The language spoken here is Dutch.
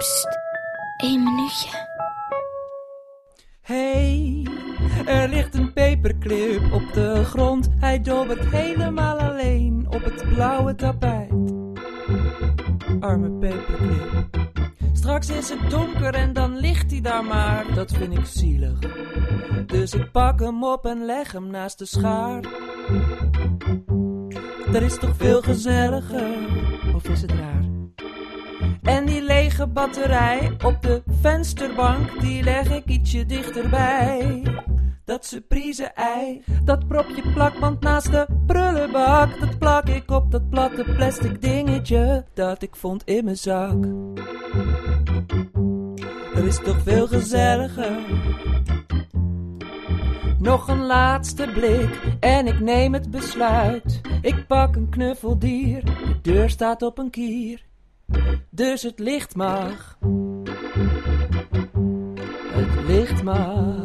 Pst, minuutje. Hey, er ligt een paperclip op de grond. Hij dobbert helemaal alleen op het blauwe tapijt. Arme paperclip. Straks is het donker en dan ligt hij daar maar. Dat vind ik zielig. Dus ik pak hem op en leg hem naast de schaar. Dat is toch veel gezelliger? Of is het batterij op de vensterbank, die leg ik ietsje dichterbij. Dat surprise ei, dat propje plakband naast de prullenbak, dat plak ik op dat platte plastic dingetje dat ik vond in mijn zak. Dat is toch veel gezelliger. Nog een laatste blik en ik neem het besluit. Ik pak een knuffeldier, de deur staat op een kier. Dus het licht mag. Het licht mag.